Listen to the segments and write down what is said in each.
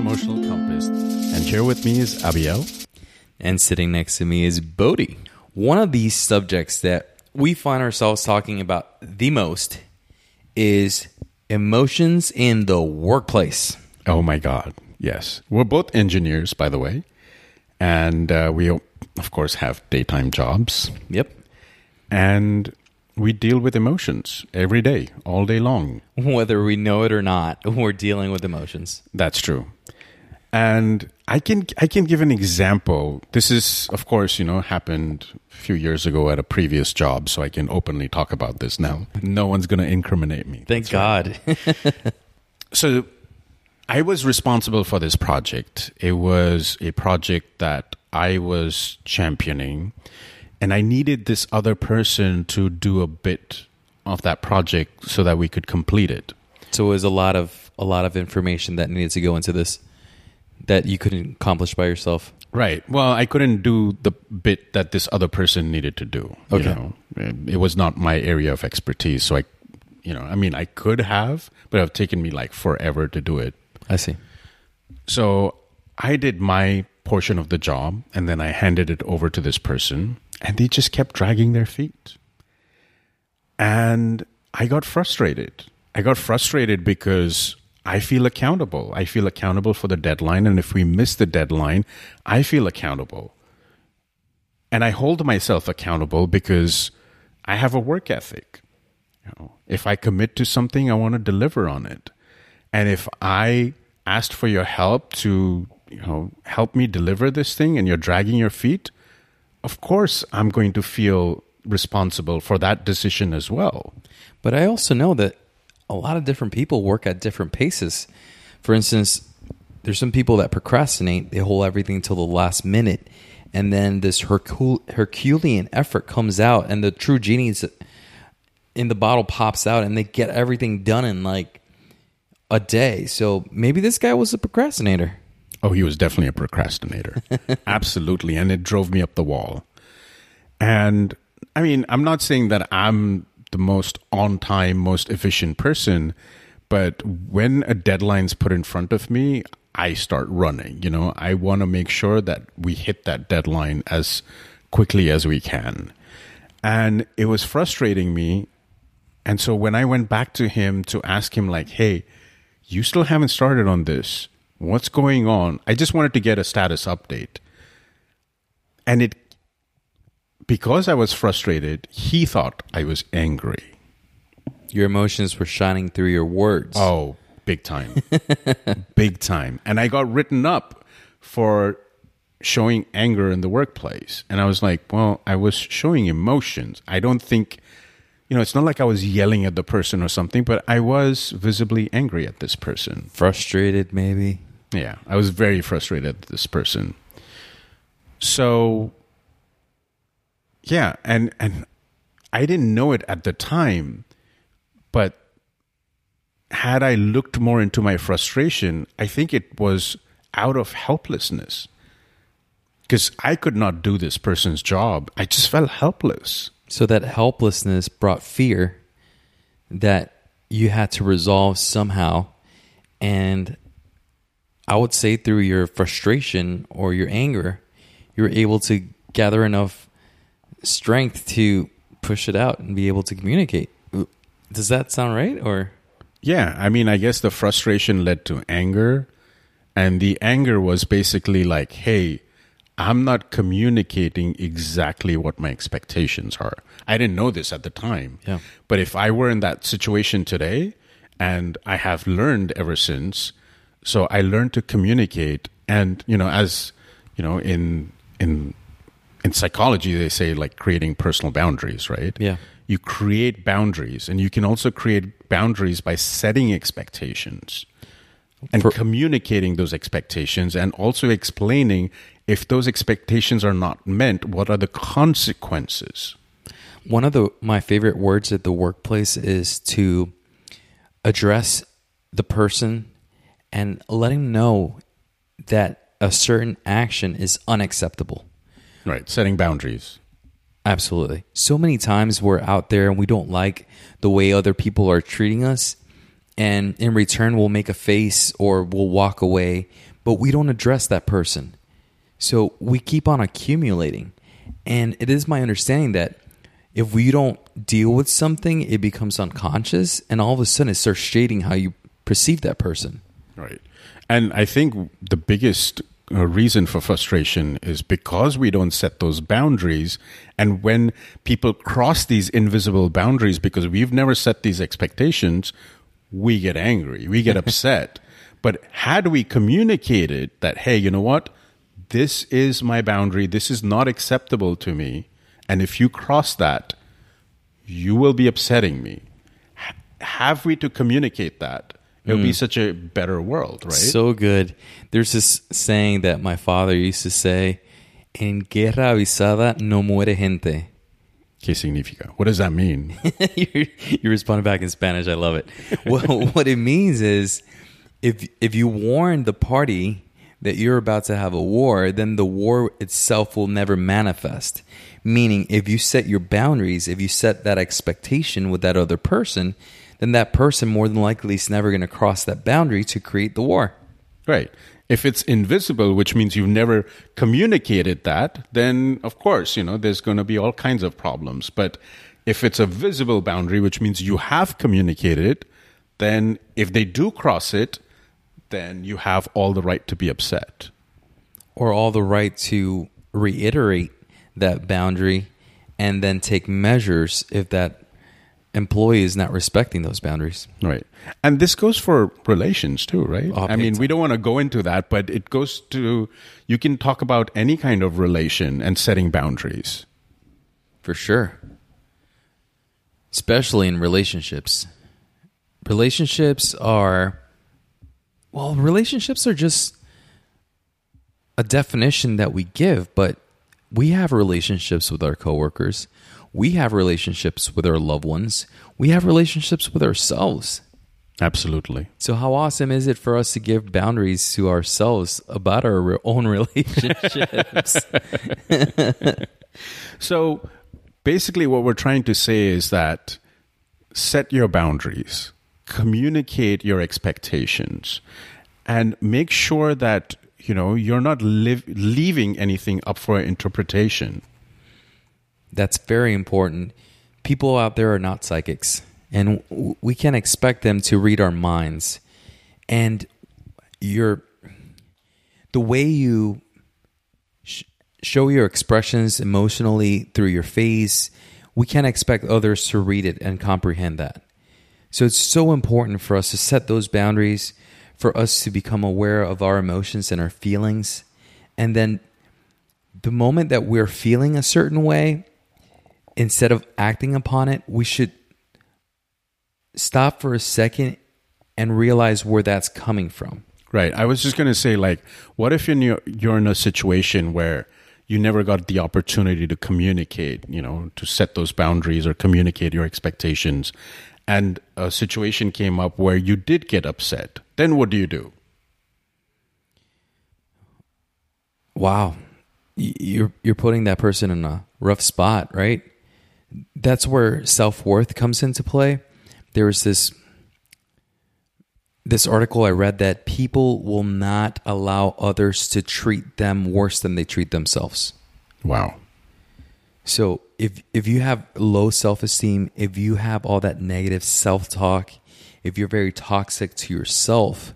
Welcome to the Emotional Compass. And here with me is Abiel. And sitting next to me is Bodhi. One of these subjects that we find ourselves talking about the most is emotions in the workplace. Oh my God. Yes. We're both engineers, by the way. And uh, we, of course, have daytime jobs. Yep. And we deal with emotions every day, all day long. Whether we know it or not, we're dealing with emotions. That's true. And I can I can give an example. This is, of course, you know, happened a few years ago at a previous job, so I can openly talk about this now. No one's going to incriminate me. Thank God. so I was responsible for this project. It was a project that I was championing, and I needed this other person to do a bit of that project so that we could complete it. so it was a lot of a lot of information that needed to go into this that you couldn't accomplish by yourself. Right. Well, I couldn't do the bit that this other person needed to do. You Okay. know, it was not my area of expertise. So I, you know, I mean, I could have, but it would have taken me like forever to do it. I see. So I did my portion of the job and then I handed it over to this person and they just kept dragging their feet. And I got frustrated. I got frustrated because I feel accountable. I feel accountable for the deadline. And if we miss the deadline, I feel accountable. And I hold myself accountable because I have a work ethic. You know, if I commit to something, I want to deliver on it. And if I asked for your help to, you know, help me deliver this thing and you're dragging your feet, of course I'm going to feel responsible for that decision as well. But I also know that a lot of different people work at different paces. For instance, there's some people that procrastinate, they hold everything till the last minute, and then this Hercul- Herculean effort comes out, and the true genies in the bottle pops out, and they get everything done in like a day. So maybe this guy was a procrastinator. Oh, he was definitely a procrastinator. Absolutely. And it drove me up the wall. And I mean, I'm not saying that I'm the most on time, most efficient person, but when a deadline's put in front of me, I start running. You know, I want to make sure that we hit that deadline as quickly as we can. And it was frustrating me. And so when I went back to him to ask him, like, hey, you still haven't started on this. What's going on? I just wanted to get a status update. And it, because I was frustrated, he thought I was angry. Your emotions were shining through your words. Oh, big time. big time. And I got written up for showing anger in the workplace. And I was like, well, I was showing emotions. I don't think, you know, it's not like I was yelling at the person or something, but I was visibly angry at this person. Frustrated, maybe. Yeah, I was very frustrated at this person. So yeah, and and I didn't know it at the time, but had I looked more into my frustration, I think it was out of helplessness. Because I could not do this person's job. I just felt helpless. So that helplessness brought fear that you had to resolve somehow. And I would say through your frustration or your anger, you're able to gather enough strength to push it out and be able to communicate. Does that sound right? Or Yeah, I mean, I guess the frustration led to anger, and the anger was basically like, "Hey, I'm not communicating exactly what my expectations are." I didn't know this at the time. Yeah. But if I were in that situation today, and I have learned ever since, so I learned to communicate, and you know, as you know, in in in psychology, they say like creating personal boundaries, right? Yeah. you create boundaries and you can also create boundaries by setting expectations and For- communicating those expectations and also explaining if those expectations are not met what are the consequences one of the my favorite words at the workplace is to address the person and let him know that a certain action is unacceptable. right setting boundaries Absolutely. So many times we're out there and we don't like the way other people are treating us. and in return we'll make a face or we'll walk away, but we don't address that person. So we keep on accumulating. And it is my understanding that if we don't deal with something, it becomes unconscious and all of a sudden it starts shading how you perceive that person. Right. And I think the biggest uh, reason for frustration is because we don't set those boundaries. And when people cross these invisible boundaries because we've never set these expectations, we get angry, we get upset. But had we communicated that, hey, you know what? This is my boundary. This is not acceptable to me. And if you cross that, you will be upsetting me. Have we to communicate that? It would be hmm. such a better world, right? So good. There's this saying that my father used to say, En guerra avisada no muere gente. ¿Qué significa? What does that mean? you you responded back in Spanish. I love it. well, what it means is if if you warn the party that you're about to have a war, then the war itself will never manifest. Meaning, if you set your boundaries, if you set that expectation with that other person, then that person more than likely is never going to cross that boundary to create the war. Right. If it's invisible, which means you've never communicated that, then of course, you know, there's going to be all kinds of problems. But if it's a visible boundary, which means you have communicated it, then if they do cross it, then you have all the right to be upset. Or all the right to reiterate that boundary and then take measures if that employee is not respecting those boundaries. Right. And this goes for relations too, right? Oh, I mean, big we don't want to go into that, but it goes to, you can talk about any kind of relation and setting boundaries. For sure. Especially in relationships. Relationships are, well, relationships are just a definition that we give, but we have relationships with our coworkers. We have relationships with our loved ones. We have relationships with ourselves. Absolutely. So, how awesome is it for us to give boundaries to ourselves about our own relationships? So basically, what we're trying to say is that set your boundaries, communicate your expectations, and make sure that you know you're not live, leaving anything up for interpretation. That's very important. People out there are not psychics, and we can't expect them to read our minds. And your the way you sh- show your expressions emotionally through your face, we can't expect others to read it and comprehend that. So it's so important for us to set those boundaries, for us to become aware of our emotions and our feelings, and then the moment that we're feeling a certain way, instead of acting upon it, we should stop for a second and realize where that's coming from. Right. I was just going to say, like, what if you're, you're in a situation where you never got the opportunity to communicate, you know, to set those boundaries or communicate your expectations, and a situation came up where you did get upset? Then what do you do? Wow. You're you're putting that person in a rough spot, right? That's where self-worth comes into play. There was this this article I read that people will not allow others to treat them worse than they treat themselves. Wow. So if if you have low self esteem, if you have all that negative self talk, if you're very toxic to yourself,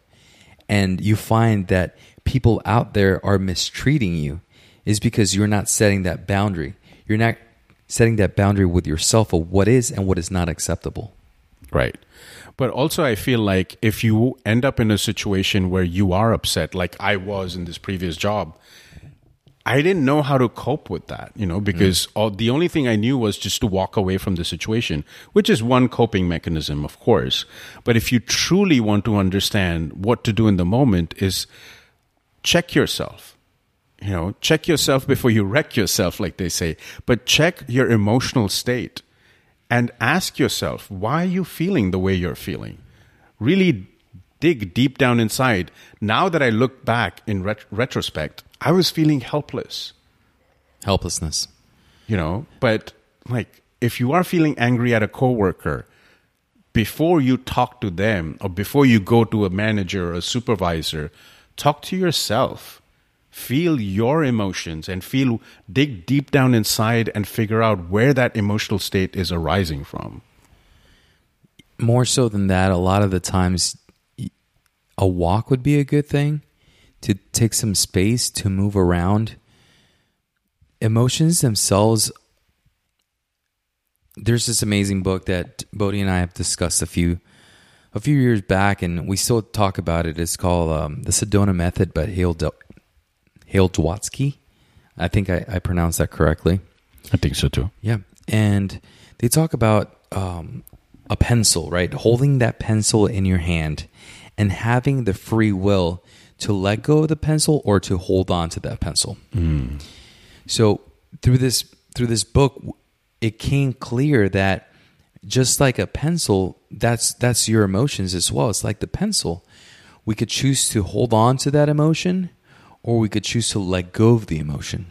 and you find that people out there are mistreating you, is because you're not setting that boundary. You're not setting that boundary with yourself of what is and what is not acceptable. Right. But also, I feel like if you end up in a situation where you are upset, like I was in this previous job, I didn't know how to cope with that, you know, because mm. all, the only thing I knew was just to walk away from the situation, which is one coping mechanism, of course. But if you truly want to understand what to do in the moment, is check yourself. You know, check yourself before you wreck yourself, like they say. But check your emotional state and ask yourself, why are you feeling the way you're feeling? Really dig deep down inside. Now that I look back in ret- retrospect, I was feeling helpless, Helplessness. you know. But like, if you are feeling angry at a coworker, before you talk to them or before you go to a manager or a supervisor, talk to yourself. Feel your emotions and feel, dig deep down inside and figure out where that emotional state is arising from. More so than that, a lot of the times, a walk would be a good thing to take some space to move around. Emotions themselves there's this amazing book that Bodhi and I have discussed a few a few years back, and we still talk about it. It's called um, the Sedona Method by D- Hale Dwatsky. I think I, I pronounced that correctly. I think so too. Yeah, and they talk about um, a pencil, right? Holding that pencil in your hand and having the free will to let go of the pencil or to hold on to that pencil. Mm. So through this through this book, it came clear that just like a pencil, that's that's your emotions as well. It's like the pencil. We could choose to hold on to that emotion or we could choose to let go of the emotion.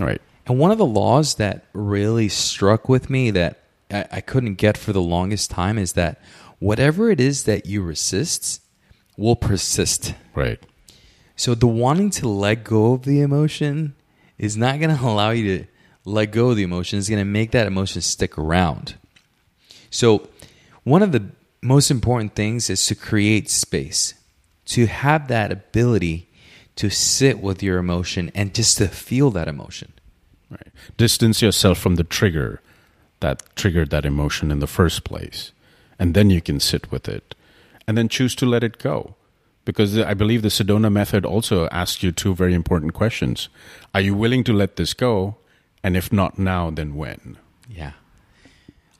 Right. And one of the laws that really struck with me that I, I couldn't get for the longest time is that whatever it is that you resist will persist. Right. So the wanting to let go of the emotion is not going to allow you to let go of the emotion. It's going to make that emotion stick around. So one of the most important things is to create space, to have that ability to sit with your emotion and just to feel that emotion. Right. Distance yourself from the trigger that triggered that emotion in the first place. And then you can sit with it. And then choose to let it go. Because I believe the Sedona method also asks you two very important questions. Are you willing to let this go? And if not now, then when? Yeah.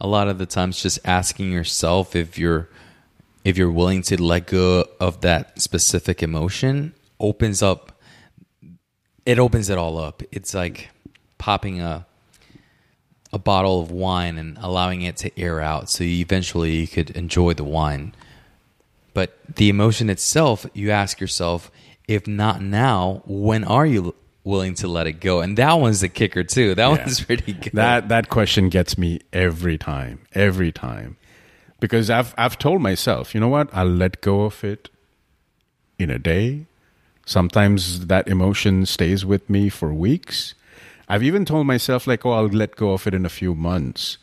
A lot of the times just asking yourself if you're if you're willing to let go of that specific emotion opens up it opens it all up. It's like popping a a bottle of wine and allowing it to air out so you eventually you could enjoy the wine. But the emotion itself, you ask yourself, if not now, when are you willing to let it go? And that one's the kicker too. That Yeah. one's pretty good. That that question gets me every time, every time, because I've I've told myself, you know what, I'll let go of it in a day. Sometimes that emotion stays with me for weeks. I've even told myself like, oh, I'll let go of it in a few months.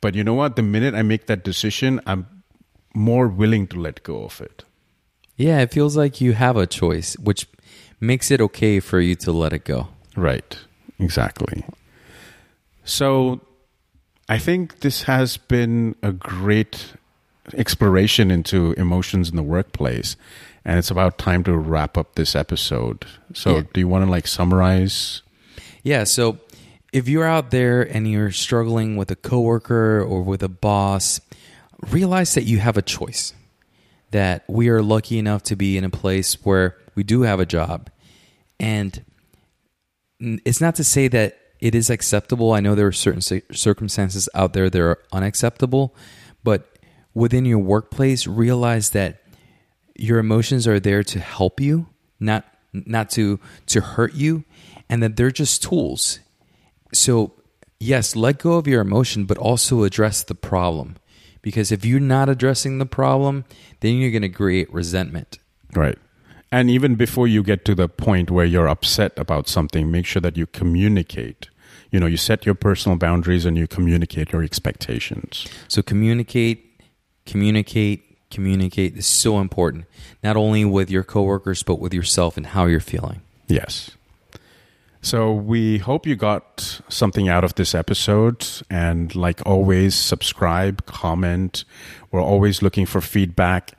But you know what? The minute I make that decision, I'm more willing to let go of it. Yeah, it feels like you have a choice, which makes it okay for you to let it go. Right. Exactly. So I think this has been a great exploration into emotions in the workplace. And it's about time to wrap up this episode. So Yeah. do you want to like summarize? Yeah, so if you're out there and you're struggling with a coworker or with a boss, realize that you have a choice. That we are lucky enough to be in a place where we do have a job. And it's not to say that it is acceptable. I know there are certain circumstances out there that are unacceptable, but within your workplace, realize that your emotions are there to help you, not not to to hurt you, and that they're just tools. So, yes, let go of your emotion, but also address the problem. Because if you're not addressing the problem, then you're going to create resentment. Right. And even before you get to the point where you're upset about something, make sure that you communicate. You know, you set your personal boundaries and you communicate your expectations. So communicate, communicate, communicate is so important. Not only with your coworkers, but with yourself and how you're feeling. Yes. So we hope you got something out of this episode. And like always, subscribe, comment. We're always looking for feedback.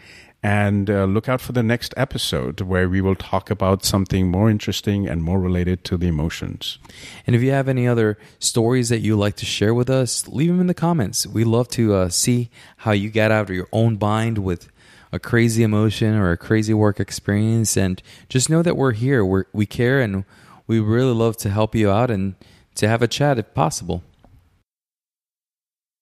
And uh, look out for the next episode where we will talk about something more interesting and more related to the emotions. And if you have any other stories that you like to share with us, leave them in the comments. We love to uh, see how you got out of your own bind with a crazy emotion or a crazy work experience. And just know that we're here. We're, we care and we really love to help you out and to have a chat if possible.